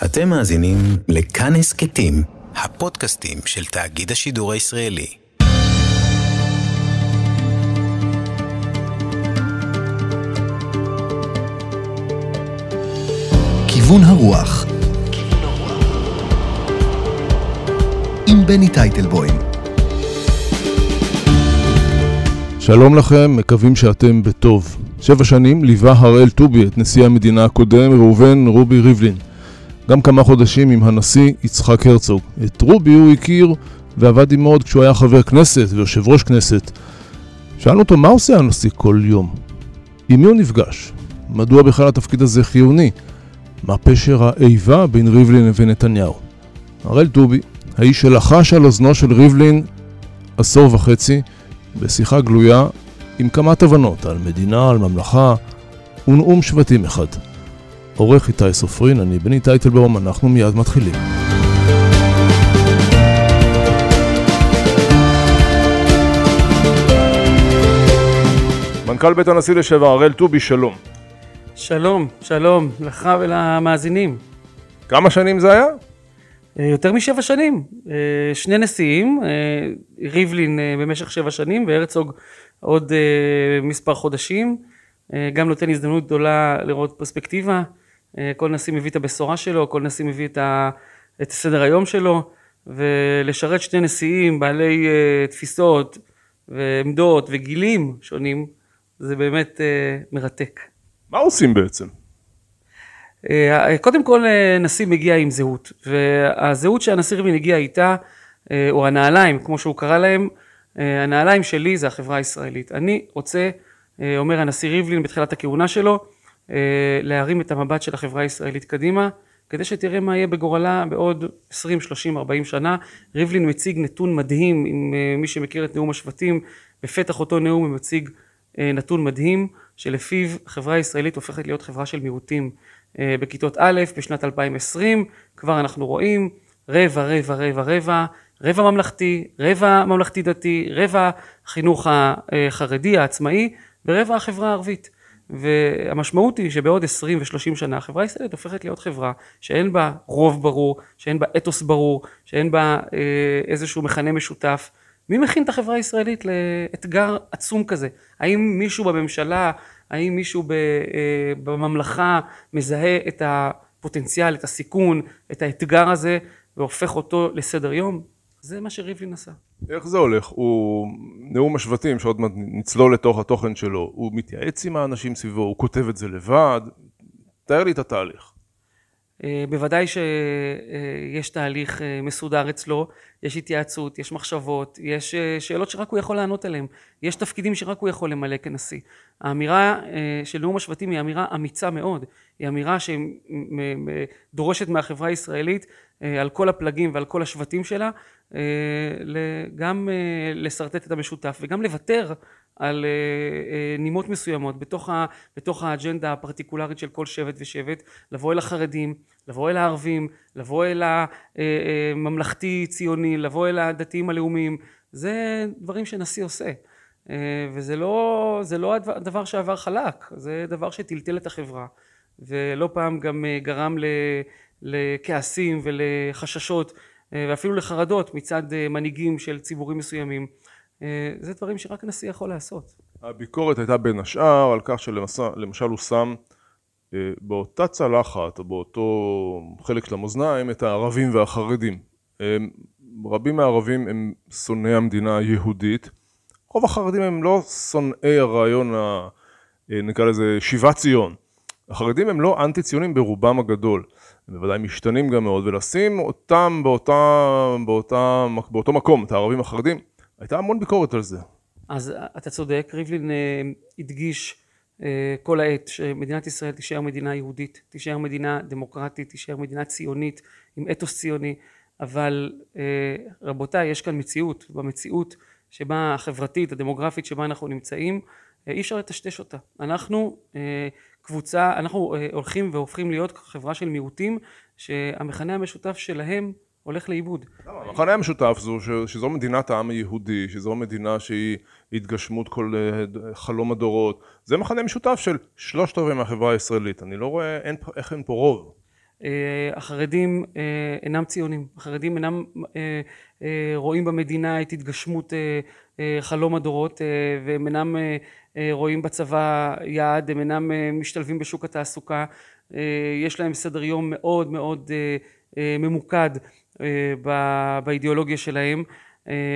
אתם מאזינים לכאן הסכתים, הפודקאסטים של תאגיד השידור הישראלי. כיוון הרוח עם בני טייטלבוים שלום לכם, מקווים שאתם בטוב. שבע שנים ליווה הראל טובי את נשיא המדינה הקודם, ראובן רובי ריבלין. גם כמה חודשים עם הנשיא יצחק הרצוג. את רובי הוא הכיר ועבד עמו עוד כשהוא היה חבר כנסת ויושב ראש כנסת. שאלנו אותו מה עושה הנשיא כל יום? עם מי הוא נפגש? מדוע בכלל התפקיד הזה חיוני? מה פשר האיבה בין ריבלין לבין נתניהו? הראל טובי, האיש שלחש על אוזנו של ריבלין עשור וחצי, בשיחה גלויה עם כמה תובנות על מדינה, על ממלכה ונאום שבטים אחד. עורך איתי סופרין, אני בני טייטלבאום, אנחנו מיד מתחילים. מנכ"ל בית הנשיא לשעבר, הראל טובי, שלום. שלום, שלום, לך ולמאזינים. כמה שנים זה היה? אה, יותר משבע שנים. אה, שני נשיאים, אה, ריבלין במשך שבע שנים והרצוג עוד מספר חודשים. גם נותן הזדמנות גדולה לראות פרספקטיבה. כל נשיא מביא את הבשורה שלו, כל נשיא מביא את, ה, את סדר היום שלו, ולשרת שני נשיאים בעלי תפיסות ועמדות וגילים שונים, זה באמת מרתק. מה עושים בעצם? אה, קודם כל אה, נשיא מגיע עם זהות, והזהות שהנשיא ריבלין הגיע איתה, אה, או הנעליים, כמו שהוא קרא להם, הנעליים שלי זה החברה הישראלית. אני רוצה, אומר הנשיא ריבלין בתחילת הכהונה שלו, להרים את המבט של החברה הישראלית קדימה, כדי שתראה מה יהיה בגורלה בעוד 20, 30, 40 שנה. ריבלין מציג נתון מדהים, עם מי שמכיר את נאום השבטים, בפתח אותו נאום הוא מציג נתון מדהים, שלפיו החברה הישראלית הופכת להיות חברה של מיעוטים. אה, בכיתות א' בשנת 2020, כבר אנחנו רואים רבע, רבע, רבע, רבע, רבע ממלכתי, רבע ממלכתי דתי, רבע חינוך החרדי העצמאי ורבע החברה הערבית. והמשמעות היא שבעוד 20 ו-30 שנה החברה הישראלית הופכת להיות חברה שאין בה רוב ברור, שאין בה אתוס ברור, שאין בה אה, איזשהו מכנה משותף. מי מכין את החברה הישראלית לאתגר עצום כזה? האם מישהו בממשלה האם מישהו אה, בממלכה מזהה את הפוטנציאל, את הסיכון, את האתגר הזה והופך אותו לסדר יום? זה מה שריבלין עשה. איך זה הולך? הוא נאום השבטים שעוד מעט נצלול לתוך התוכן שלו, הוא מתייעץ עם האנשים סביבו, הוא כותב את זה לבד, תאר לי את התהליך. אה, בוודאי שיש תהליך אה, מסודר אצלו, יש התייעצות, יש מחשבות, יש אה, שאלות שרק הוא יכול לענות עליהן, יש תפקידים שרק הוא יכול למלא כנשיא. האמירה של נאום השבטים היא אמירה אמיצה מאוד, היא אמירה שדורשת מהחברה הישראלית על כל הפלגים ועל כל השבטים שלה גם לשרטט את המשותף וגם לוותר על נימות מסוימות בתוך, ה, בתוך האג'נדה הפרטיקולרית של כל שבט ושבט, לבוא אל החרדים, לבוא אל הערבים, לבוא אל הממלכתי ציוני, לבוא אל הדתיים הלאומיים, זה דברים שנשיא עושה. וזה לא, לא הדבר שעבר חלק, זה דבר שטלטל את החברה, ולא פעם גם גרם לכעסים ולחששות ואפילו לחרדות מצד מנהיגים של ציבורים מסוימים. זה דברים שרק נשיא יכול לעשות. הביקורת הייתה בין השאר על כך שלמשל הוא שם אה, באותה צלחת או באותו חלק של המאזניים את הערבים והחרדים. רבים מהערבים הם שונאי המדינה היהודית, רוב החרדים הם לא שונאי הרעיון, ה, אה, נקרא לזה שיבת ציון. החרדים הם לא אנטי ציונים ברובם הגדול, הם בוודאי משתנים גם מאוד, ולשים אותם באותה, באותה, באותו מקום, את הערבים החרדים, הייתה המון ביקורת על זה. אז אתה צודק, ריבלין אה, הדגיש אה, כל העת שמדינת ישראל תישאר מדינה יהודית, תישאר מדינה דמוקרטית, תישאר מדינה ציונית עם אתוס ציוני, אבל אה, רבותיי יש כאן מציאות, במציאות שבה החברתית הדמוגרפית שבה אנחנו נמצאים אי אפשר לטשטש אותה. אנחנו קבוצה, אנחנו הולכים והופכים להיות חברה של מיעוטים שהמכנה המשותף שלהם הולך לאיבוד. המכנה המשותף זו שזו מדינת העם היהודי, שזו מדינה שהיא התגשמות כל אה, חלום הדורות, זה מכנה משותף של שלושת רבעי מהחברה הישראלית, אני לא רואה אין, איך אין פה רוב. החרדים אינם ציונים, החרדים אינם רואים במדינה את התגשמות חלום הדורות והם אינם רואים בצבא יעד, הם אינם משתלבים בשוק התעסוקה, יש להם סדר יום מאוד מאוד ממוקד באידיאולוגיה שלהם,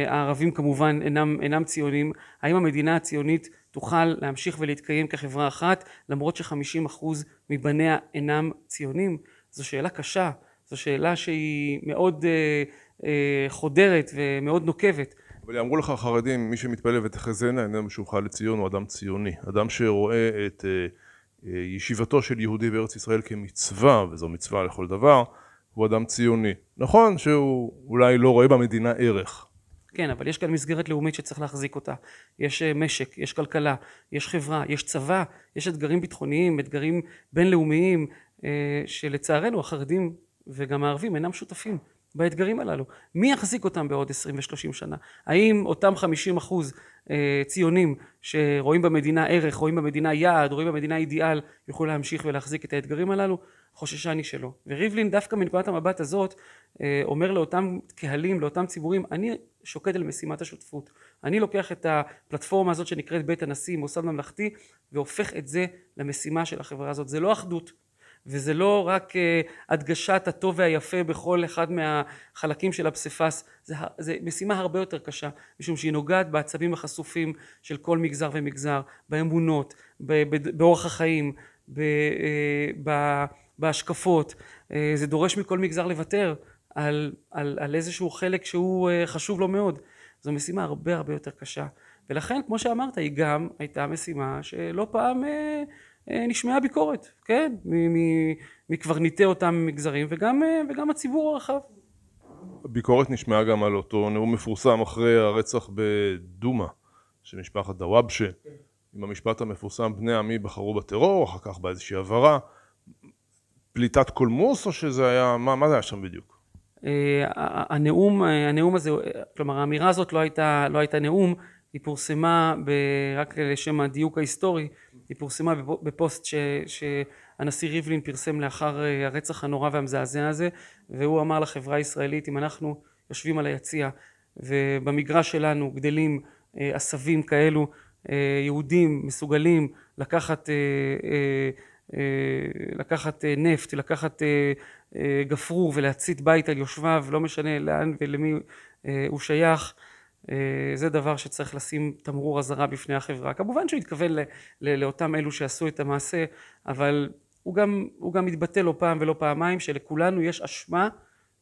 הערבים כמובן אינם, אינם ציונים, האם המדינה הציונית תוכל להמשיך ולהתקיים כחברה אחת למרות שחמישים אחוז מבניה אינם ציונים? זו שאלה קשה, זו שאלה שהיא מאוד חודרת ומאוד נוקבת. אבל אמרו לך החרדים, מי שמתפלל ותחזינה איננו משובך לציון הוא אדם ציוני, אדם שרואה את ישיבתו של יהודי בארץ ישראל כמצווה, וזו מצווה לכל דבר, הוא אדם ציוני. נכון שהוא אולי לא רואה במדינה ערך. כן, אבל יש כאן מסגרת לאומית שצריך להחזיק אותה. יש משק, יש כלכלה, יש חברה, יש צבא, יש אתגרים ביטחוניים, אתגרים בינלאומיים, שלצערנו החרדים וגם הערבים אינם שותפים באתגרים הללו. מי יחזיק אותם בעוד עשרים ושלושים שנה? האם אותם חמישים אחוז ציונים שרואים במדינה ערך, רואים במדינה יעד, רואים במדינה אידיאל, יוכלו להמשיך ולהחזיק את האתגרים הללו? חוששני שלא. וריבלין דווקא מנקודת המבט הזאת אומר לאותם קהלים, לאותם ציבורים, אני שוקד על משימת השותפות. אני לוקח את הפלטפורמה הזאת שנקראת בית הנשיא, מוסד ממלכתי, והופך את זה למשימה של החברה הזאת. זה לא אחדות, וזה לא רק הדגשת הטוב והיפה בכל אחד מהחלקים של הפסיפס, זה משימה הרבה יותר קשה, משום שהיא נוגעת בעצבים החשופים של כל מגזר ומגזר, באמונות, באורח החיים, בהשקפות. זה דורש מכל מגזר לוותר על, על, על איזשהו חלק שהוא חשוב לו מאוד. זו משימה הרבה הרבה יותר קשה. ולכן, כמו שאמרת, היא גם הייתה משימה שלא פעם נשמעה ביקורת, כן? מקברניטי אותם מגזרים וגם, וגם הציבור הרחב. ביקורת נשמעה גם על אותו נאום מפורסם אחרי הרצח בדומא של משפחת דוואבשה, עם המשפט המפורסם בני עמי בחרו בטרור, אחר כך באיזושהי הבהרה, פליטת קולמוס או שזה היה, מה, מה זה היה שם בדיוק? הנאום, הנאום הזה, כלומר האמירה הזאת לא הייתה, לא הייתה נאום, היא פורסמה ב, רק לשם הדיוק ההיסטורי, היא פורסמה בפוסט ש, שהנשיא ריבלין פרסם לאחר הרצח הנורא והמזעזע הזה, והוא אמר לחברה הישראלית אם אנחנו יושבים על היציע ובמגרש שלנו גדלים עשבים כאלו יהודים מסוגלים לקחת לקחת נפט, לקחת גפרור ולהצית בית על יושביו, לא משנה לאן ולמי הוא שייך, זה דבר שצריך לשים תמרור אזהרה בפני החברה. כמובן שהוא התכוון לאותם אלו שעשו את המעשה, אבל הוא גם, הוא גם מתבטא לא פעם ולא פעמיים שלכולנו יש אשמה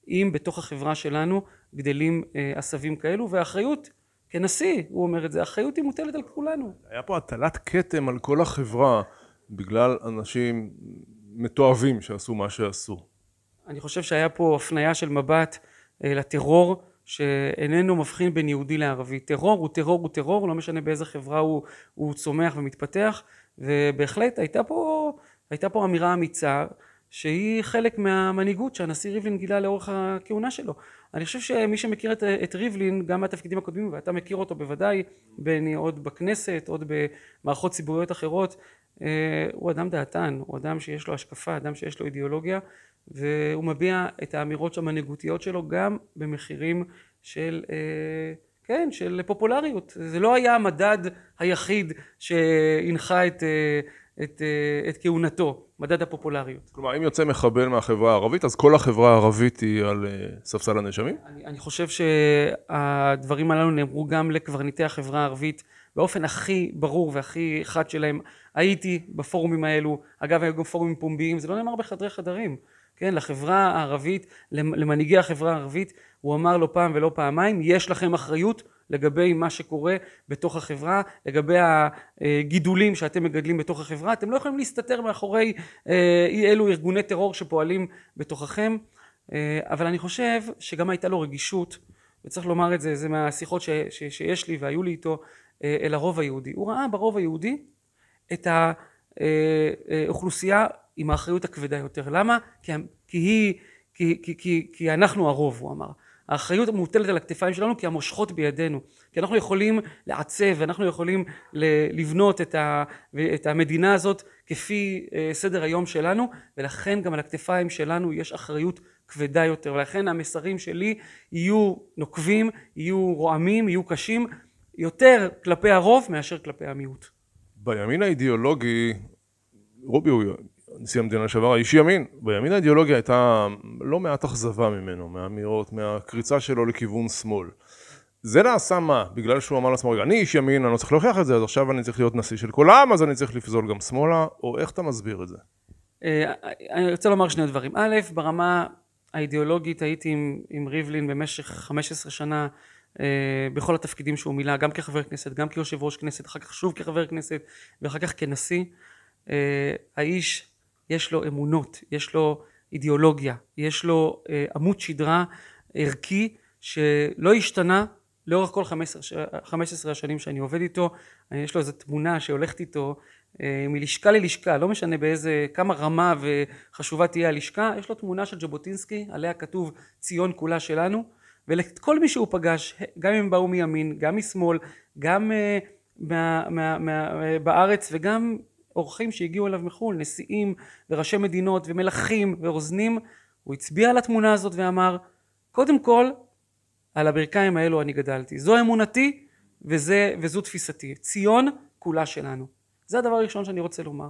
אם בתוך החברה שלנו גדלים עשבים כאלו, והאחריות כנשיא, הוא אומר את זה, האחריות היא מוטלת על כולנו. היה פה הטלת כתם על כל החברה בגלל אנשים מתועבים שעשו מה שעשו. אני חושב שהיה פה הפנייה של מבט לטרור שאיננו מבחין בין יהודי לערבי. טרור הוא טרור הוא טרור, לא משנה באיזה חברה הוא, הוא צומח ומתפתח, ובהחלט הייתה פה, הייתה פה אמירה אמיצה שהיא חלק מהמנהיגות שהנשיא ריבלין גילה לאורך הכהונה שלו. אני חושב שמי שמכיר את, את ריבלין, גם מהתפקידים הקודמים, ואתה מכיר אותו בוודאי, בין עוד בכנסת, עוד במערכות ציבוריות אחרות, הוא אדם דעתן, הוא אדם שיש לו השקפה, אדם שיש לו אידיאולוגיה, והוא מביע את האמירות המנהיגותיות שלו גם במחירים של, כן, של פופולריות. זה לא היה המדד היחיד שהנחה את, את, את כהונתו, מדד הפופולריות. כלומר, אם יוצא מחבל מהחברה הערבית, אז כל החברה הערבית היא על ספסל הנאשמים? אני, אני חושב שהדברים הללו נאמרו גם לקברניטי החברה הערבית באופן הכי ברור והכי חד שלהם. הייתי בפורומים האלו, אגב היו גם פורומים פומביים, זה לא נאמר בחדרי חדרים. כן, לחברה הערבית, למנהיגי החברה הערבית, הוא אמר לא פעם ולא פעמיים, יש לכם אחריות לגבי מה שקורה בתוך החברה, לגבי הגידולים שאתם מגדלים בתוך החברה, אתם לא יכולים להסתתר מאחורי אי אלו ארגוני טרור שפועלים בתוככם, אבל אני חושב שגם הייתה לו רגישות, וצריך לומר את זה, זה מהשיחות ש, ש, שיש לי והיו לי איתו, אל הרוב היהודי. הוא ראה ברוב היהודי את האוכלוסייה עם האחריות הכבדה יותר. למה? כי, כי היא, כי, כי, כי, אנחנו הרוב, הוא אמר. האחריות מוטלת על הכתפיים שלנו כי המושכות בידינו. כי אנחנו יכולים לעצב ואנחנו יכולים לבנות את המדינה הזאת כפי אה, סדר היום שלנו ולכן גם על הכתפיים שלנו יש אחריות כבדה יותר ולכן המסרים שלי יהיו נוקבים, יהיו רועמים, יהיו קשים יותר כלפי הרוב מאשר כלפי המיעוט. בימין האידיאולוגי רובי הוא נשיא המדינה לשעבר, איש ימין. בימין האידיאולוגיה הייתה לא מעט אכזבה ממנו, מהאמירות, מהקריצה שלו לכיוון שמאל. זה נעשה מה? בגלל שהוא אמר לעצמו, רגע, אני איש ימין, אני לא צריך להוכיח את זה, אז עכשיו אני צריך להיות נשיא של כולם, אז אני צריך לפזול גם שמאלה, או איך אתה מסביר את זה? אה, אני רוצה לומר שני דברים. א', ברמה האידיאולוגית הייתי עם, עם ריבלין במשך 15 שנה בכל התפקידים שהוא מילא, גם כחבר כנסת, גם כיושב ראש כנסת, אחר כך שוב כחבר כנסת, ואחר כך כנשיא. אה, האיש יש לו אמונות, יש לו אידיאולוגיה, יש לו אה, עמוד שדרה ערכי שלא השתנה לאורך כל 15, 15 השנים שאני עובד איתו, יש לו איזו תמונה שהולכת איתו אה, מלשכה ללשכה, לא משנה באיזה, כמה רמה וחשובה תהיה הלשכה, יש לו תמונה של ז'בוטינסקי, עליה כתוב ציון כולה שלנו, ולכל מי שהוא פגש, גם אם באו מימין, גם משמאל, גם uh, מה, מה, מה, uh, בארץ וגם אורחים שהגיעו אליו מחו"ל, נשיאים וראשי מדינות ומלכים ורוזנים, הוא הצביע על התמונה הזאת ואמר, קודם כל, על הברכיים האלו אני גדלתי. זו אמונתי וזה, וזו תפיסתי. ציון כולה שלנו. זה הדבר הראשון שאני רוצה לומר.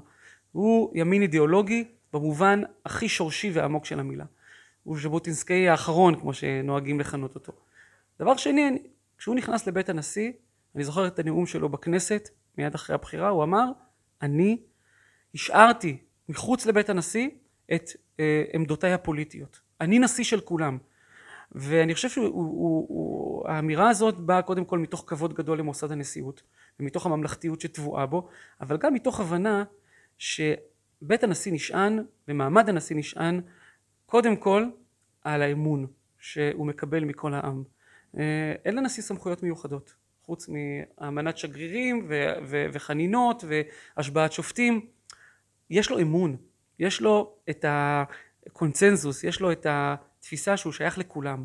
הוא ימין אידיאולוגי במובן הכי שורשי ועמוק של המילה. הוא ז'בוטינסקאי האחרון, כמו שנוהגים לכנות אותו. דבר שני, כשהוא נכנס לבית הנשיא, אני זוכר את הנאום שלו בכנסת, מיד אחרי הבחירה, הוא אמר, אני השארתי מחוץ לבית הנשיא את אה, עמדותיי הפוליטיות. אני נשיא של כולם. ואני חושב שהאמירה הזאת באה קודם כל מתוך כבוד גדול למוסד הנשיאות ומתוך הממלכתיות שטבועה בו, אבל גם מתוך הבנה שבית הנשיא נשען ומעמד הנשיא נשען קודם כל על האמון שהוא מקבל מכל העם. אה, אין לנשיא סמכויות מיוחדות. חוץ מאמנת שגרירים ו- ו- וחנינות והשבעת שופטים, יש לו אמון, יש לו את הקונצנזוס, יש לו את התפיסה שהוא שייך לכולם,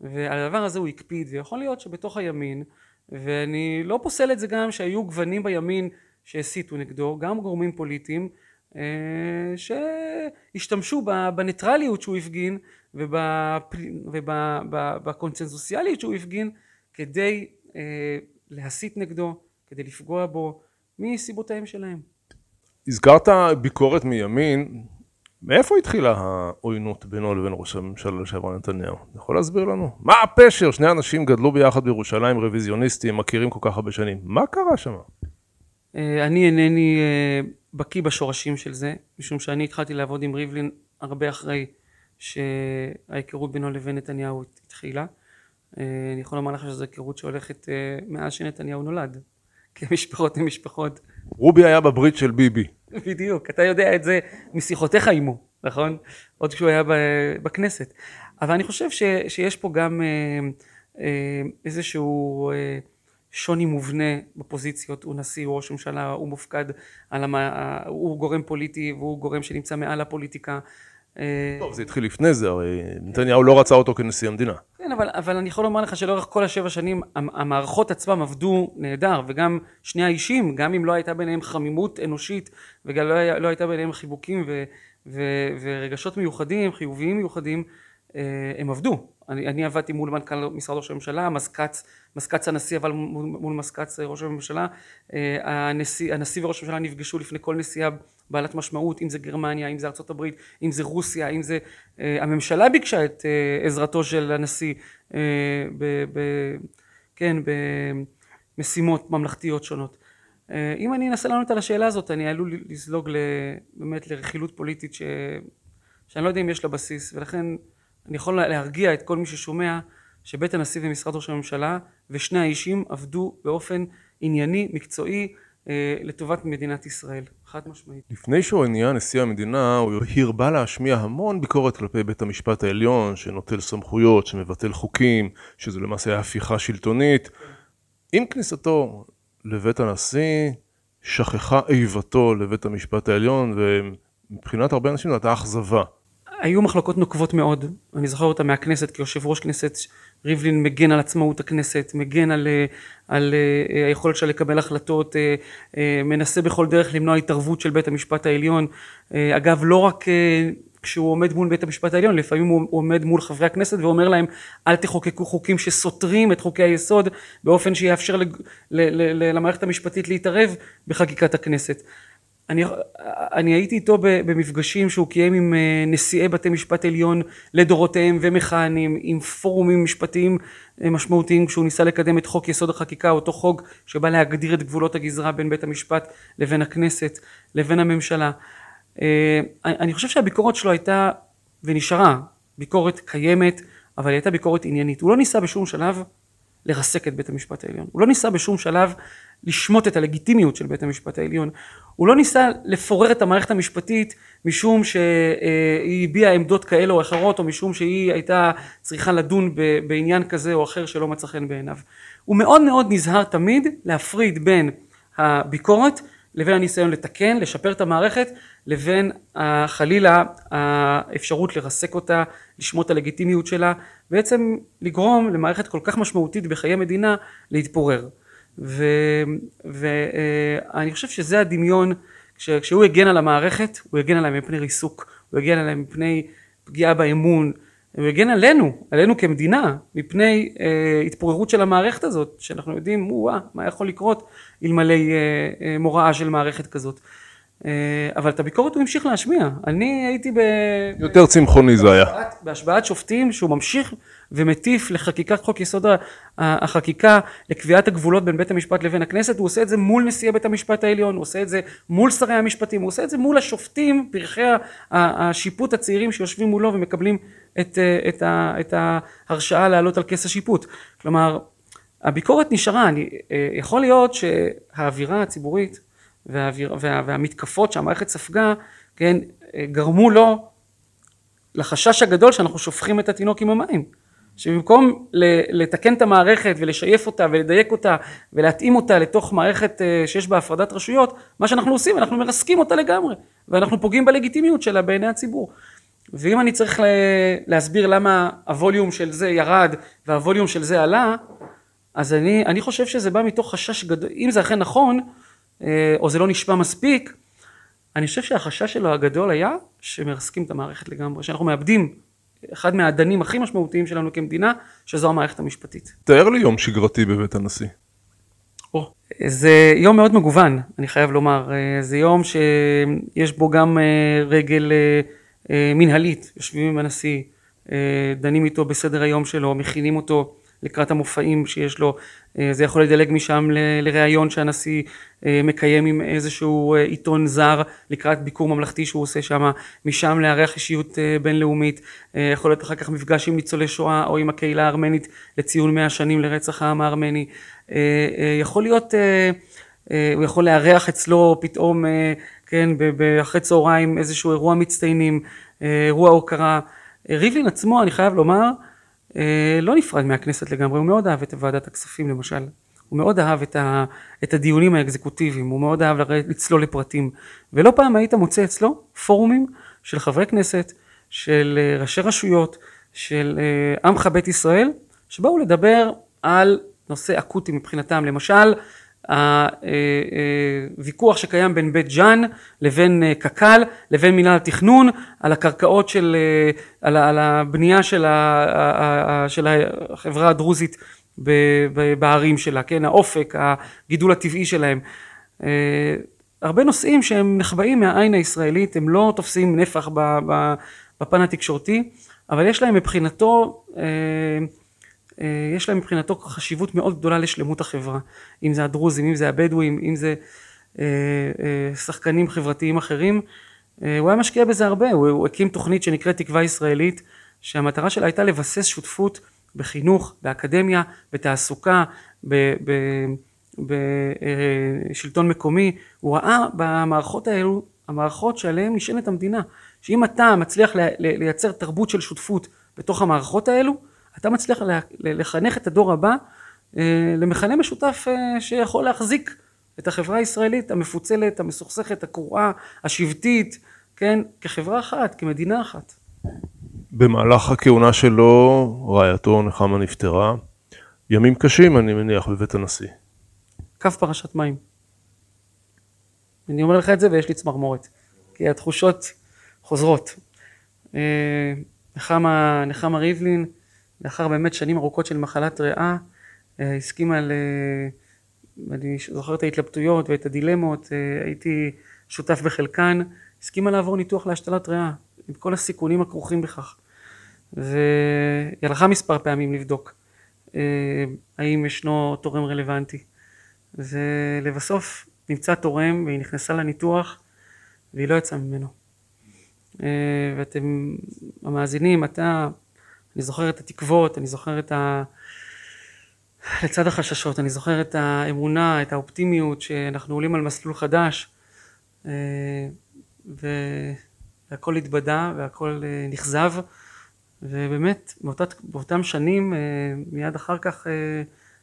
ועל הדבר הזה הוא הקפיד, ויכול להיות שבתוך הימין, ואני לא פוסל את זה גם שהיו גוונים בימין שהסיתו נגדו, גם גורמים פוליטיים, שהשתמשו בניטרליות שהוא הפגין ובקונצנזוסיאליות שהוא הפגין כדי אה, להסית נגדו, כדי לפגוע בו, מסיבותיהם שלהם. הזכרת ביקורת מימין, מאיפה התחילה העוינות בינו לבין ראש הממשלה לשעבר נתניהו? אתה יכול להסביר לנו? מה הפשר? שני אנשים גדלו ביחד בירושלים, רוויזיוניסטים, מכירים כל כך הרבה שנים. מה קרה שם? אה, אני אינני אה, בקיא בשורשים של זה, משום שאני התחלתי לעבוד עם ריבלין הרבה אחרי שההיכרות בינו לבין נתניהו התחילה. אה, אני יכול לומר לך שזו היכרות שהולכת מאז שנתניהו נולד, כי המשפחות הן משפחות. רובי היה בברית של ביבי. בדיוק, אתה יודע את זה משיחותיך עימו, נכון? עוד כשהוא היה בכנסת. אבל אני חושב ש, שיש פה גם איזשהו שוני מובנה בפוזיציות, הוא נשיא, הוא ראש ממשלה, הוא מופקד על המה, הוא גורם פוליטי והוא גורם שנמצא מעל הפוליטיקה. טוב, זה התחיל לפני זה, הרי נתניהו לא רצה אותו כנשיא המדינה. כן, אבל, אבל אני יכול לומר לך שלאורך כל השבע שנים המערכות עצמם עבדו נהדר, וגם שני האישים, גם אם לא הייתה ביניהם חמימות אנושית, וגם לא, היה, לא הייתה ביניהם חיבוקים ו, ו, ורגשות מיוחדים, חיוביים מיוחדים, אה, הם עבדו. אני, אני עבדתי מול מנכ"ל משרד ראש הממשלה, מזכ"ץ, מזכ"ץ הנשיא אבל מול, מול מזכ"ץ ראש הממשלה, אה, הנשיא, הנשיא וראש הממשלה נפגשו לפני כל נסיעה בעלת משמעות, אם זה גרמניה, אם זה ארצות הברית, אם זה רוסיה, אם זה... אה, הממשלה ביקשה את אה, עזרתו של הנשיא אה, ב, ב, כן, במשימות ממלכתיות שונות. אם אני אנסה לענות על השאלה הזאת, אני עלול לזלוג באמת לרכילות פוליטית ש... שאני לא יודע אם יש לה בסיס, ולכן אני יכול להרגיע את כל מי ששומע שבית הנשיא ומשרד ראש הממשלה ושני האישים עבדו באופן ענייני, מקצועי, אה, לטובת מדינת ישראל, חד משמעית. לפני שהוא נהיה נשיא המדינה, הוא הרבה להשמיע המון ביקורת כלפי בית המשפט העליון, שנוטל סמכויות, שמבטל חוקים, שזה למעשה הפיכה שלטונית. עם כניסתו לבית הנשיא, שכחה איבתו לבית המשפט העליון, ומבחינת הרבה אנשים זו הייתה אכזבה. היו מחלוקות נוקבות מאוד, אני זוכר אותה מהכנסת כיושב ראש כנסת, ריבלין מגן על עצמאות הכנסת, מגן על, אה, על אה, היכולת שלה לקבל החלטות, אה, מנסה בכל דרך למנוע התערבות של בית המשפט העליון, אגב לא רק כשהוא עומד מול בית המשפט העליון, לפעמים הוא עומד מול חברי הכנסת ואומר להם אל תחוקקו חוקים שסותרים את חוקי היסוד באופן שיאפשר למערכת המשפטית להתערב בחקיקת הכנסת. אני, אני הייתי איתו במפגשים שהוא קיים עם אה, נשיאי בתי משפט עליון לדורותיהם ומכהנים, עם פורומים משפטיים אה, משמעותיים כשהוא ניסה לקדם את חוק יסוד החקיקה, אותו חוק שבא להגדיר את גבולות הגזרה בין בית המשפט לבין הכנסת לבין הממשלה. אה, אני חושב שהביקורת שלו הייתה ונשארה ביקורת קיימת, אבל היא הייתה ביקורת עניינית. הוא לא ניסה בשום שלב לרסק את בית המשפט העליון. הוא לא ניסה בשום שלב לשמוט את הלגיטימיות של בית המשפט העליון. הוא לא ניסה לפורר את המערכת המשפטית משום שהיא הביעה עמדות כאלה או אחרות או משום שהיא הייתה צריכה לדון בעניין כזה או אחר שלא מצא חן בעיניו. הוא מאוד מאוד נזהר תמיד להפריד בין הביקורת לבין הניסיון לתקן, לשפר את המערכת, לבין חלילה האפשרות לרסק אותה, לשמוט את הלגיטימיות שלה, בעצם לגרום למערכת כל כך משמעותית בחיי מדינה להתפורר. ואני חושב שזה הדמיון, כשהוא הגן על המערכת, הוא הגן עליה מפני ריסוק, הוא הגן עליה מפני פגיעה באמון, הוא הגן עלינו, עלינו כמדינה, מפני אה, התפוררות של המערכת הזאת, שאנחנו יודעים, וואה, מה יכול לקרות אלמלא אה, אה, מוראה של מערכת כזאת. אה, אבל את הביקורת הוא המשיך להשמיע. אני הייתי ב... יותר צמחוני זה היה. בהשבעת שופטים שהוא ממשיך ומטיף לחקיקת חוק יסוד החקיקה, לקביעת הגבולות בין בית המשפט לבין הכנסת, הוא עושה את זה מול נשיאי בית המשפט העליון, הוא עושה את זה מול שרי המשפטים, הוא עושה את זה מול השופטים, פרחי השיפוט הצעירים שיושבים מולו ומקבלים את, את, את ההרשאה לעלות על כס השיפוט. כלומר, הביקורת נשארה, אני, יכול להיות שהאווירה הציבורית והאוויר, וה, והמתקפות שהמערכת ספגה, כן, גרמו לו לחשש הגדול שאנחנו שופכים את התינוק עם המים. שבמקום לתקן את המערכת ולשייף אותה ולדייק אותה ולהתאים אותה לתוך מערכת אה, שיש בה הפרדת רשויות, מה שאנחנו עושים, אנחנו מרסקים אותה לגמרי, ואנחנו פוגעים בלגיטימיות שלה בעיני הציבור. ואם אני צריך להסביר למה הווליום של זה ירד והווליום של זה עלה, אז אני, אני חושב שזה בא מתוך חשש גדול, אם זה אכן נכון, או זה לא נשמע מספיק, אני חושב שהחשש שלו הגדול היה שמרסקים את המערכת לגמרי, שאנחנו מאבדים אחד מהאדנים הכי משמעותיים שלנו כמדינה, שזו המערכת המשפטית. תאר לי יום שגרתי בבית הנשיא. או, זה יום מאוד מגוון, אני חייב לומר. אה, זה יום שיש בו גם אה, רגל מנהלית, יושבים עם הנשיא, דנים איתו בסדר היום שלו, מכינים אותו לקראת המופעים שיש לו, אה, זה יכול לדלג משם לראיון שהנשיא אה, מקיים עם איזשהו אה, עיתון זר לקראת ביקור ממלכתי שהוא עושה שם, משם לארח אישיות בינלאומית, יכול להיות אחר כך מפגש עם ניצולי שואה או עם הקהילה הארמנית לציון מאה שנים לרצח העם הארמני, יכול להיות, הוא יכול לארח אצלו פתאום, כן, אחרי צהריים איזשהו אירוע מצטיינים, אירוע הוקרה, ריבלין עצמו אני חייב לומר לא נפרד מהכנסת לגמרי, הוא מאוד אהב את ועדת הכספים למשל, הוא מאוד אהב את, ה, את הדיונים האקזקוטיביים, הוא מאוד אהב לצלול לפרטים, ולא פעם היית מוצא אצלו פורומים של חברי כנסת, של אה, ראשי רשויות, של אה, עמך בית ישראל, שבאו לדבר על נושא אקוטי מבחינתם, למשל הוויכוח שקיים בין בית ג'אן לבין אה, קק"ל לבין מינהל התכנון על הקרקעות של, אה, על, על הבנייה של, ה, של החברה הדרוזית בערים שלה, כן, האופק, הגידול הטבעי שלהם. אה, הרבה נושאים שהם נחבאים מהעין הישראלית, הם לא תופסים נפח בפן התקשורתי, אבל יש להם מבחינתו יש להם מבחינתו חשיבות מאוד גדולה לשלמות החברה, אם זה הדרוזים, אם זה הבדואים, אם זה אה, אה, שחקנים חברתיים אחרים, הוא היה משקיע בזה הרבה, הוא, הוא הקים תוכנית שנקראת תקווה ישראלית, שהמטרה שלה הייתה לבסס שותפות בחינוך, באקדמיה, בתעסוקה, בשלטון מקומי, הוא ראה במערכות האלו, המערכות שעליהן נשענת המדינה, שאם אתה מצליח לייצר תרבות של שותפות בתוך המערכות האלו, אתה מצליח לחנך את הדור הבא אה, למכנה משותף אה, שיכול להחזיק את החברה הישראלית המפוצלת, המסוכסכת, הקרועה, השבטית, כן, כחברה אחת, כמדינה אחת. במהלך הכהונה שלו, רעייתו נחמה נפטרה. ימים קשים, אני מניח, בבית הנשיא. קו פרשת מים. אני אומר לך את זה ויש לי צמרמורת, כי התחושות חוזרות. אה, נחמה, נחמה ריבלין, לאחר באמת שנים ארוכות של מחלת ריאה, אה, הסכימה ל... אני זוכר את ההתלבטויות ואת הדילמות, אה, הייתי שותף בחלקן, הסכימה לעבור ניתוח להשתלת ריאה, עם כל הסיכונים הכרוכים בכך. והיא הלכה מספר פעמים לבדוק האם ישנו תורם רלוונטי. ולבסוף נמצא תורם והיא נכנסה לניתוח והיא לא יצאה ממנו. אה, ואתם המאזינים, אתה, אני זוכר את התקוות, אני זוכר את ה... לצד החששות, אני זוכר את האמונה, את האופטימיות שאנחנו עולים על מסלול חדש אה, והכל התבדה והכל אה, נכזב ובאמת באותה, באותם שנים מיד אחר כך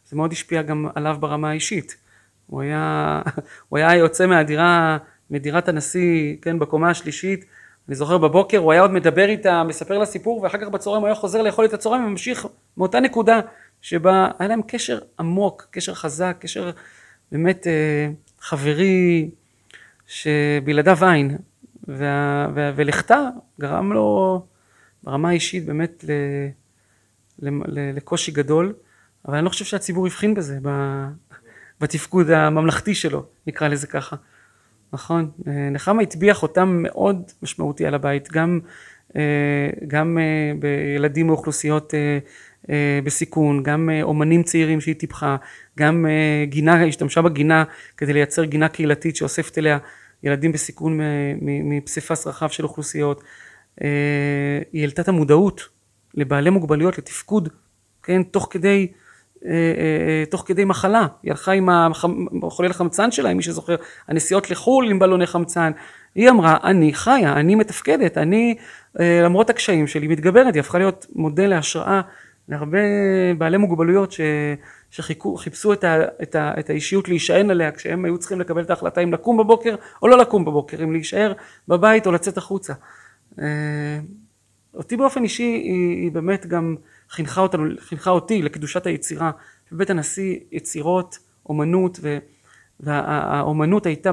זה מאוד השפיע גם עליו ברמה האישית. הוא היה, הוא היה יוצא מהדירה, מדירת הנשיא, כן, בקומה השלישית, אני זוכר בבוקר, הוא היה עוד מדבר איתה, מספר לה סיפור, ואחר כך בצהריים הוא היה חוזר לאכול את הצהריים וממשיך מאותה נקודה שבה היה להם קשר עמוק, קשר חזק, קשר באמת אה, חברי שבלעדיו אין, וה, וה, ולכתה גרם לו ברמה האישית באמת ל, ל, ל, לקושי גדול, אבל אני לא חושב שהציבור הבחין בזה בתפקוד הממלכתי שלו, נקרא לזה ככה. נכון? אה, נחמה הטביע חותם מאוד משמעותי על הבית, גם, אה, גם אה, בילדים מאוכלוסיות בסיכון, גם אומנים צעירים שהיא טיפחה, גם גינה, השתמשה בגינה כדי לייצר גינה קהילתית שאוספת אליה ילדים בסיכון מפסיפס רחב של אוכלוסיות. היא העלתה את המודעות לבעלי מוגבלויות, לתפקוד, כן, תוך כדי תוך כדי מחלה, היא הלכה עם חולל החמצן שלה, אם מי שזוכר, הנסיעות לחו"ל עם בלוני חמצן, היא אמרה, אני חיה, אני מתפקדת, אני למרות הקשיים שלי מתגברת, היא הפכה להיות מודל להשראה להרבה בעלי מוגבלויות ש, שחיפשו את, ה, את, ה, את האישיות להישען עליה כשהם היו צריכים לקבל את ההחלטה אם לקום בבוקר או לא לקום בבוקר, אם להישאר בבית או לצאת החוצה. אותי באופן אישי היא, היא באמת גם חינכה, אותנו, חינכה אותי לקדושת היצירה. בבית הנשיא יצירות, אומנות, והאומנות הייתה,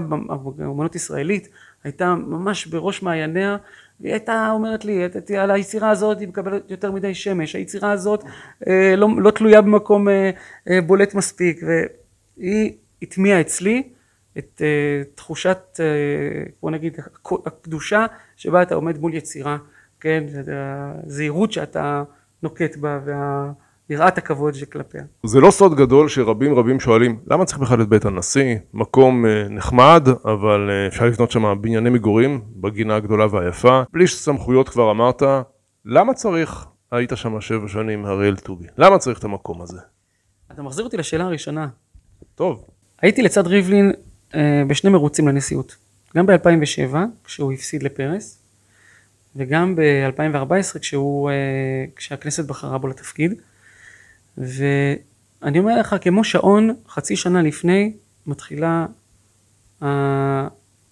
האומנות ישראלית, הייתה ממש בראש מעייניה, והיא הייתה אומרת לי, על היצירה הזאת היא מקבלת יותר מדי שמש, היצירה הזאת אה, לא, לא תלויה במקום אה, אה, בולט מספיק, והיא הטמיעה אצלי את אה, תחושת, אה, בוא נגיד, הקדושה שבה אתה עומד מול יצירה, כן, הזהירות שאתה נוקט בה ויראת הכבוד שכלפיה. זה לא סוד גדול שרבים רבים שואלים למה צריך בכלל את בית הנשיא? מקום אה, נחמד אבל אה, אפשר לבנות שם בנייני מגורים בגינה הגדולה והיפה בלי סמכויות כבר אמרת למה צריך היית שם שבע שנים הראל טובי למה צריך את המקום הזה? אתה מחזיר אותי לשאלה הראשונה. טוב. הייתי לצד ריבלין אה, בשני מרוצים לנשיאות גם ב-2007 כשהוא הפסיד לפרס וגם ב-2014 כשהוא, אה, כשהכנסת בחרה בו לתפקיד. ואני אומר לך, כמו שעון, חצי שנה לפני מתחילה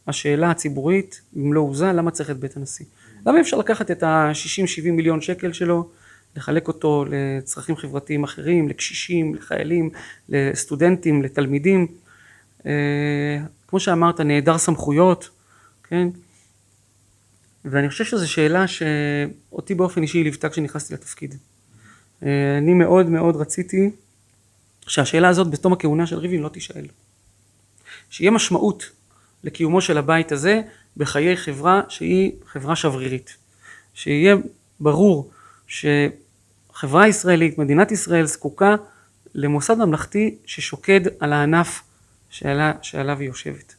השאלה הציבורית במלוא עוזה, למה צריך את בית הנשיא? למה אפשר לקחת את ה-60-70 מיליון שקל שלו, לחלק אותו לצרכים חברתיים אחרים, לקשישים, לחיילים, לסטודנטים, לתלמידים? אה, כמו שאמרת, נעדר סמכויות, כן? ואני חושב שזו שאלה שאותי באופן אישי ליוותה כשנכנסתי לתפקיד. אה, אני מאוד מאוד רציתי שהשאלה הזאת בתום הכהונה של ריבלין לא תישאל. שיהיה משמעות לקיומו של הבית הזה בחיי חברה שהיא חברה שברירית. שיהיה ברור שחברה ישראלית, מדינת ישראל זקוקה למוסד ממלכתי ששוקד על הענף שעלה, שעליו היא יושבת.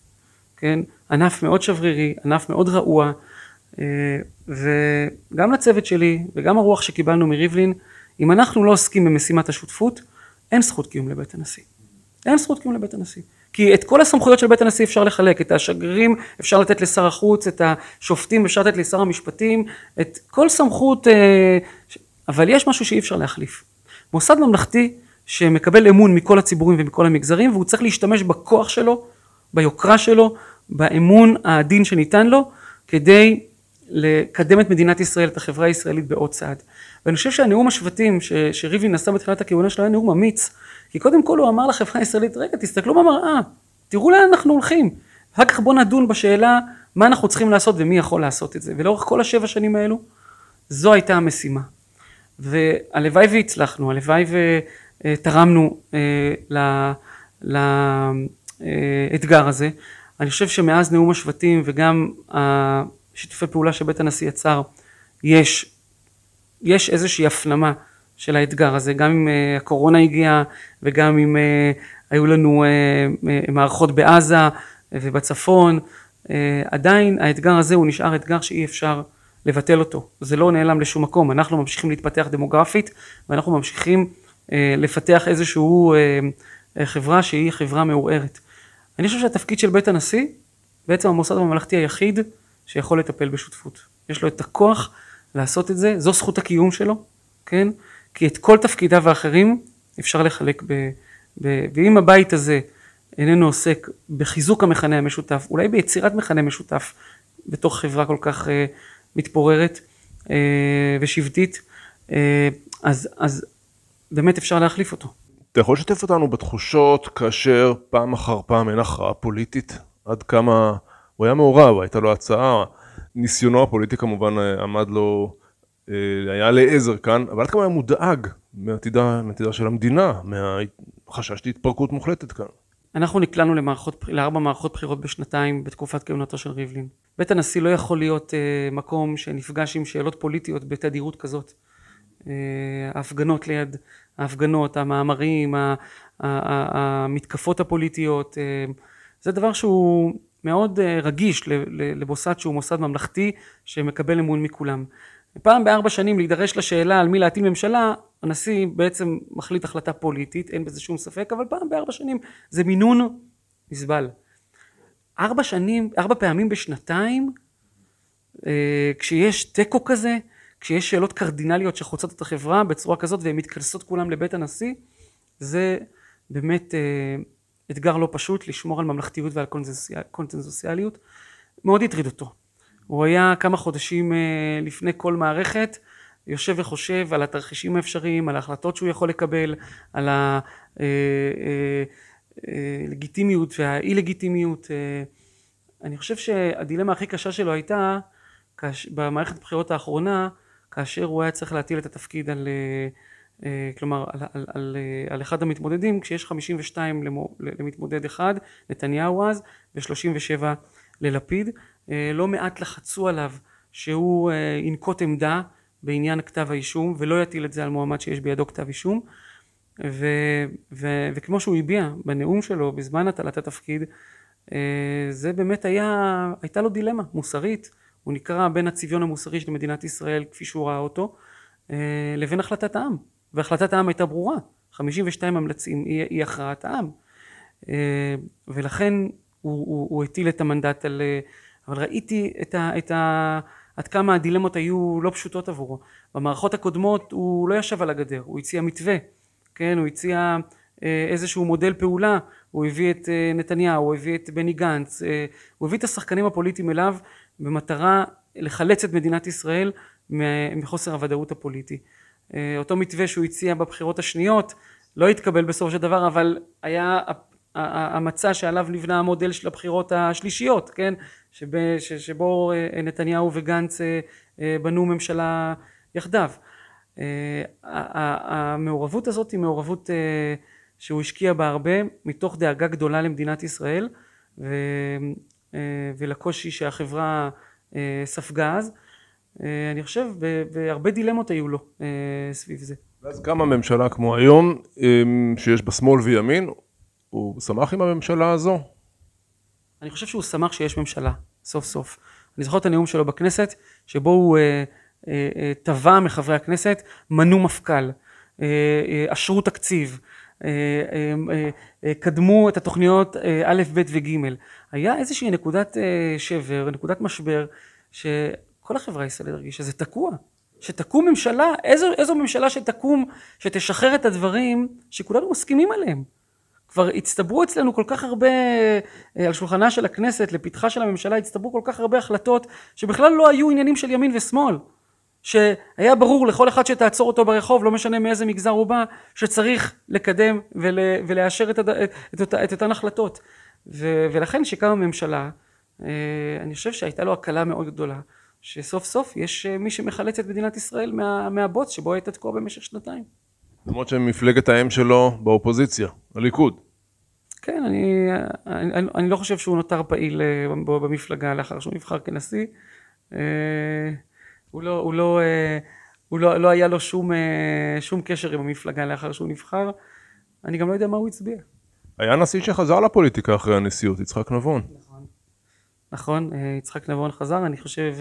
כן? ענף מאוד שברירי, ענף מאוד רעוע, וגם לצוות שלי וגם הרוח שקיבלנו מריבלין, אם אנחנו לא עוסקים במשימת השותפות, אין זכות קיום לבית הנשיא. אין זכות קיום לבית הנשיא. כי את כל הסמכויות של בית הנשיא אפשר לחלק, את השגרירים אפשר לתת לשר החוץ, את השופטים אפשר לתת לשר המשפטים, את כל סמכות, אה, אבל יש משהו שאי אפשר להחליף. מוסד ממלכתי שמקבל אמון מכל הציבורים ומכל המגזרים והוא צריך להשתמש בכוח שלו, ביוקרה שלו, באמון העדין שניתן לו, כדי לקדם את מדינת ישראל, את החברה הישראלית בעוד צעד. ואני חושב שהנאום השבטים ש, שריבלין נשא בתחילת הכהונה שלו היה נאום אמיץ, כי קודם כל הוא אמר לחברה הישראלית, רגע, תסתכלו במראה, תראו לאן אנחנו הולכים. אחר כך בואו נדון בשאלה מה אנחנו צריכים לעשות ומי יכול לעשות את זה. ולאורך כל השבע שנים האלו, זו הייתה המשימה. והלוואי והצלחנו, הלוואי ותרמנו אה, לאתגר הזה. אני חושב שמאז נאום השבטים וגם השיתופי פעולה שבית הנשיא יצר, יש, יש איזושהי הפנמה של האתגר הזה, גם אם אה, הקורונה הגיעה וגם אם אה, היו לנו מערכות בעזה ובצפון, עדיין האתגר הזה הוא נשאר אתגר שאי אפשר לבטל אותו, זה לא נעלם לשום מקום, אנחנו ממשיכים להתפתח דמוגרפית ואנחנו ממשיכים אה, לפתח איזשהו אה, אה, חברה שהיא חברה מעורערת. אני חושב שהתפקיד של בית הנשיא, בעצם המוסד הממלכתי היחיד שיכול לטפל בשותפות. יש לו את הכוח לעשות את זה, זו זכות הקיום שלו, כן? כי את כל תפקידיו האחרים אפשר לחלק ב... ב ואם הבית הזה איננו עוסק בחיזוק המכנה המשותף, אולי ביצירת מכנה משותף בתוך חברה כל כך מתפוררת אה, ושבטית, אה, אז, אז באמת אפשר להחליף אותו. אתה יכול לשתף אותנו בתחושות כאשר פעם אחר פעם אין הכרעה פוליטית? עד כמה הוא היה מעורב, הייתה לו הצעה, ניסיונו הפוליטי כמובן אה, עמד לו, היה לעזר כאן, אבל עד כמה היה מודאג מעתידה, מעתידה של המדינה, מהחשש להתפרקות מוחלטת כאן. אנחנו נקלענו למערכות, לארבע מערכות בחירות בשנתיים בתקופת כהונתו של ריבלין. בית הנשיא לא יכול להיות uh, מקום שנפגש עם שאלות פוליטיות בתדירות כזאת. Uh, ההפגנות ליד ההפגנות, המאמרים, המתקפות הפוליטיות, uh, זה דבר שהוא מאוד uh, רגיש למוסד שהוא מוסד ממלכתי שמקבל אמון מכולם. פעם בארבע שנים להידרש לשאלה על מי להטיל ממשלה, הנשיא בעצם מחליט החלטה פוליטית, אין בזה שום ספק, אבל פעם בארבע שנים זה מינון נסבל. ארבע שנים, ארבע פעמים בשנתיים, אה, כשיש תיקו כזה, כשיש שאלות קרדינליות שחוצות את החברה בצורה כזאת והן מתכנסות כולם לבית הנשיא, זה באמת אה, אתגר לא פשוט לשמור על ממלכתיות ועל קונצנזוסיאליות. מאוד הטריד אותו. הוא היה כמה חודשים אה, לפני כל מערכת, יושב וחושב על התרחישים האפשריים, על ההחלטות שהוא יכול לקבל, על הלגיטימיות אה, אה, והאי לגיטימיות. אני חושב שהדילמה הכי קשה שלו הייתה במערכת הבחירות האחרונה, כאשר הוא היה צריך להטיל את התפקיד על, כלומר, על, על, על, על אחד המתמודדים, כשיש 52 למתמודד אחד, נתניהו אז, ו-37 ללפיד. אה, לא מעט לחצו עליו שהוא אה, ינקוט עמדה בעניין כתב האישום ולא יטיל את זה על מועמד שיש בידו כתב אישום ו, ו, וכמו שהוא הביע בנאום שלו בזמן הטלת התפקיד אה, זה באמת היה, הייתה לו דילמה מוסרית הוא נקרא בין הצביון המוסרי של מדינת ישראל כפי שהוא ראה אותו לבין החלטת העם והחלטת העם הייתה ברורה 52 המלצים היא, היא הכרעת העם ולכן הוא, הוא, הוא הטיל את המנדט על אבל ראיתי את ה, את ה, עד כמה הדילמות היו לא פשוטות עבורו. במערכות הקודמות הוא לא ישב על הגדר, הוא הציע מתווה, כן, הוא הציע אה, איזשהו מודל פעולה, הוא הביא את אה, נתניהו, הוא הביא את בני גנץ, אה, הוא הביא את השחקנים הפוליטיים אליו במטרה לחלץ את מדינת ישראל מחוסר הוודאות הפוליטי. אותו מתווה שהוא הציע בבחירות השניות לא התקבל בסופו של דבר אבל היה המצע שעליו נבנה המודל של הבחירות השלישיות, כן? שב, שבו אה, נתניהו וגנץ אה, אה, בנו ממשלה יחדיו. המעורבות הזאת היא מעורבות שהוא השקיע בה הרבה מתוך דאגה גדולה למדינת ישראל ו, ולקושי שהחברה ספגה אז. אני חושב, והרבה דילמות היו לו סביב זה. ואז קמה ממשלה כמו היום, שיש בה שמאל וימין, הוא שמח עם הממשלה הזו? אני חושב שהוא שמח שיש ממשלה, סוף סוף. אני זוכר את הנאום שלו בכנסת, שבו הוא אה, אה, אה, תבע מחברי הכנסת, מנו מפכ"ל, אה, אה, אשרו תקציב, אה, אה, אה, אה, קדמו את התוכניות אה, א', ב' וג'. היה איזושהי נקודת אה, שבר, נקודת משבר, שכל החברה הישראלית הרגישה שזה תקוע. שתקום ממשלה, איזו, איזו ממשלה שתקום, שתשחרר את הדברים שכולנו מסכימים עליהם. כבר הצטברו אצלנו כל כך הרבה, אה, על שולחנה של הכנסת, לפתחה של הממשלה, הצטברו כל כך הרבה החלטות שבכלל לא היו עניינים של ימין ושמאל. שהיה ברור לכל אחד שתעצור אותו ברחוב, לא משנה מאיזה מגזר הוא בא, שצריך לקדם ול, ולאשר את, את, את, את אותן החלטות. ו, ולכן כשקמה ממשלה, אה, אני חושב שהייתה לו הקלה מאוד גדולה, שסוף סוף יש אה, מי שמחלץ את מדינת ישראל מה, מהבוץ שבו הייתה תקוע במשך שנתיים. למרות שמפלגת האם שלו באופוזיציה, הליכוד. כן, אני, אני, אני לא חושב שהוא נותר פעיל אה, במפלגה לאחר שהוא נבחר כנשיא. הוא לא, הוא לא, הוא לא, לא היה לו שום, שום קשר עם המפלגה לאחר שהוא נבחר. אני גם לא יודע מה הוא הצביע. היה נשיא שחזר לפוליטיקה אחרי הנשיאות, יצחק נבון. נכון, נכון יצחק נבון חזר, אני חושב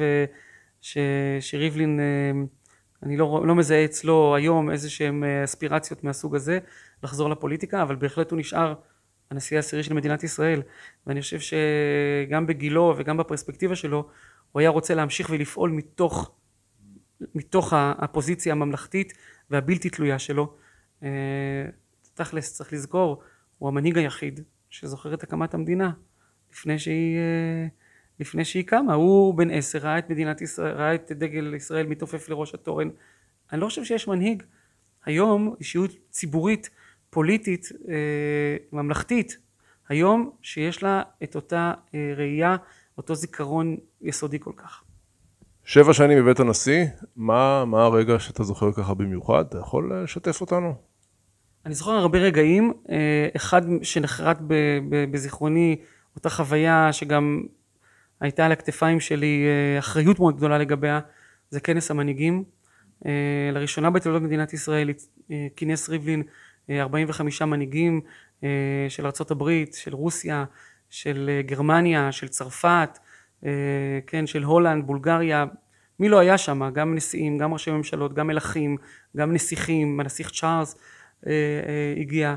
ש, שריבלין אני לא, לא מזהה אצלו היום איזה שהם אה, אספירציות מהסוג הזה לחזור לפוליטיקה, אבל בהחלט הוא נשאר הנשיא העשירי של מדינת ישראל, ואני חושב שגם בגילו וגם בפרספקטיבה שלו, הוא היה רוצה להמשיך ולפעול מתוך, מתוך הפוזיציה הממלכתית והבלתי תלויה שלו. אה, תכלס, צריך לזכור, הוא המנהיג היחיד שזוכר את הקמת המדינה לפני שהיא אה, לפני שהיא קמה. הוא בן עשר, ראה את מדינת ישראל, ראה את דגל ישראל מתעופף לראש התורן. אני לא חושב שיש מנהיג היום, אישיות ציבורית, פוליטית, אה, ממלכתית, היום שיש לה את אותה אה, ראייה, אותו זיכרון יסודי כל כך. שבע שנים בבית הנשיא, מה, מה הרגע שאתה זוכר ככה במיוחד? אתה יכול לשתף אותנו? אני זוכר הרבה רגעים, אחד שנחרט בזיכרוני, אותה חוויה שגם הייתה על הכתפיים שלי אה, אחריות מאוד גדולה לגביה, זה כנס המנהיגים. אה, לראשונה בתולדות מדינת ישראל אה, כינס ריבלין 45 מנהיגים של הברית, של רוסיה, של גרמניה, של צרפת, כן, של הולנד, בולגריה, מי לא היה שם, גם נשיאים, גם ראשי ממשלות, גם מלכים, גם נסיכים, הנסיך צ'ארלס הגיע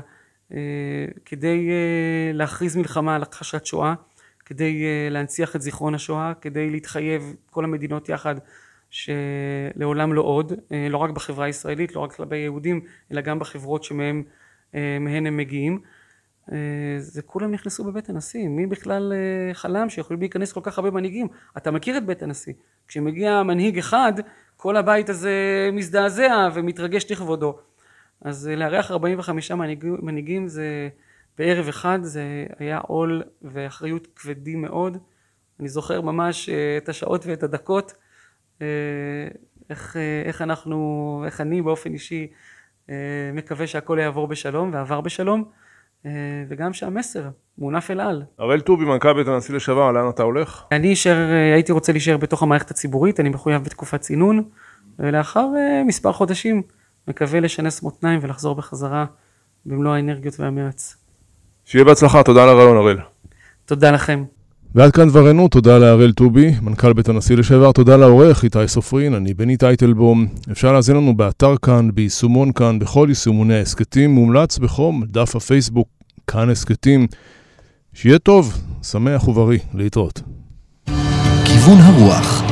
כדי להכריז מלחמה על הכחשת שואה כדי אה, להנציח את זיכרון השואה, כדי להתחייב כל המדינות יחד שלעולם לא עוד, אה, לא רק בחברה הישראלית, לא רק כלפי יהודים, אלא גם בחברות שמהן אה, הם מגיעים. זה כולם נכנסו בבית הנשיא, מי בכלל חלם שיכולים להיכנס כל כך הרבה מנהיגים? אתה מכיר את בית הנשיא, כשמגיע מנהיג אחד, כל הבית הזה מזדעזע ומתרגש לכבודו. אז לארח 45 מנהיגים, מנהיגים זה בערב אחד זה היה עול ואחריות כבדים מאוד. אני זוכר ממש אה, את השעות ואת הדקות, אה, איך, אה, איך אנחנו, איך אני באופן אישי מקווה שהכל יעבור בשלום ועבר בשלום, וגם שהמסר מונף אל על. הראל טובי, מנכ"ל בית הנשיא לשעבר, לאן אתה הולך? אני אשאר, הייתי רוצה להישאר בתוך המערכת הציבורית, אני מחויב בתקופת צינון, ולאחר מספר חודשים מקווה לשנס מותניים ולחזור בחזרה במלוא האנרגיות והמרץ. שיהיה בהצלחה, תודה על הרעיון, הראל. תודה לכם. ועד כאן דברנו, תודה להראל טובי, מנכ"ל בית הנשיא לשעבר, תודה לעורך איתי סופרין, אני בני טייטלבום. אפשר להזין לנו באתר כאן, ביישומון כאן, בכל יישומוני ההסכתים, מומלץ בחום, דף הפייסבוק, כאן הסכתים. שיהיה טוב, שמח ובריא, להתראות. כיוון הרוח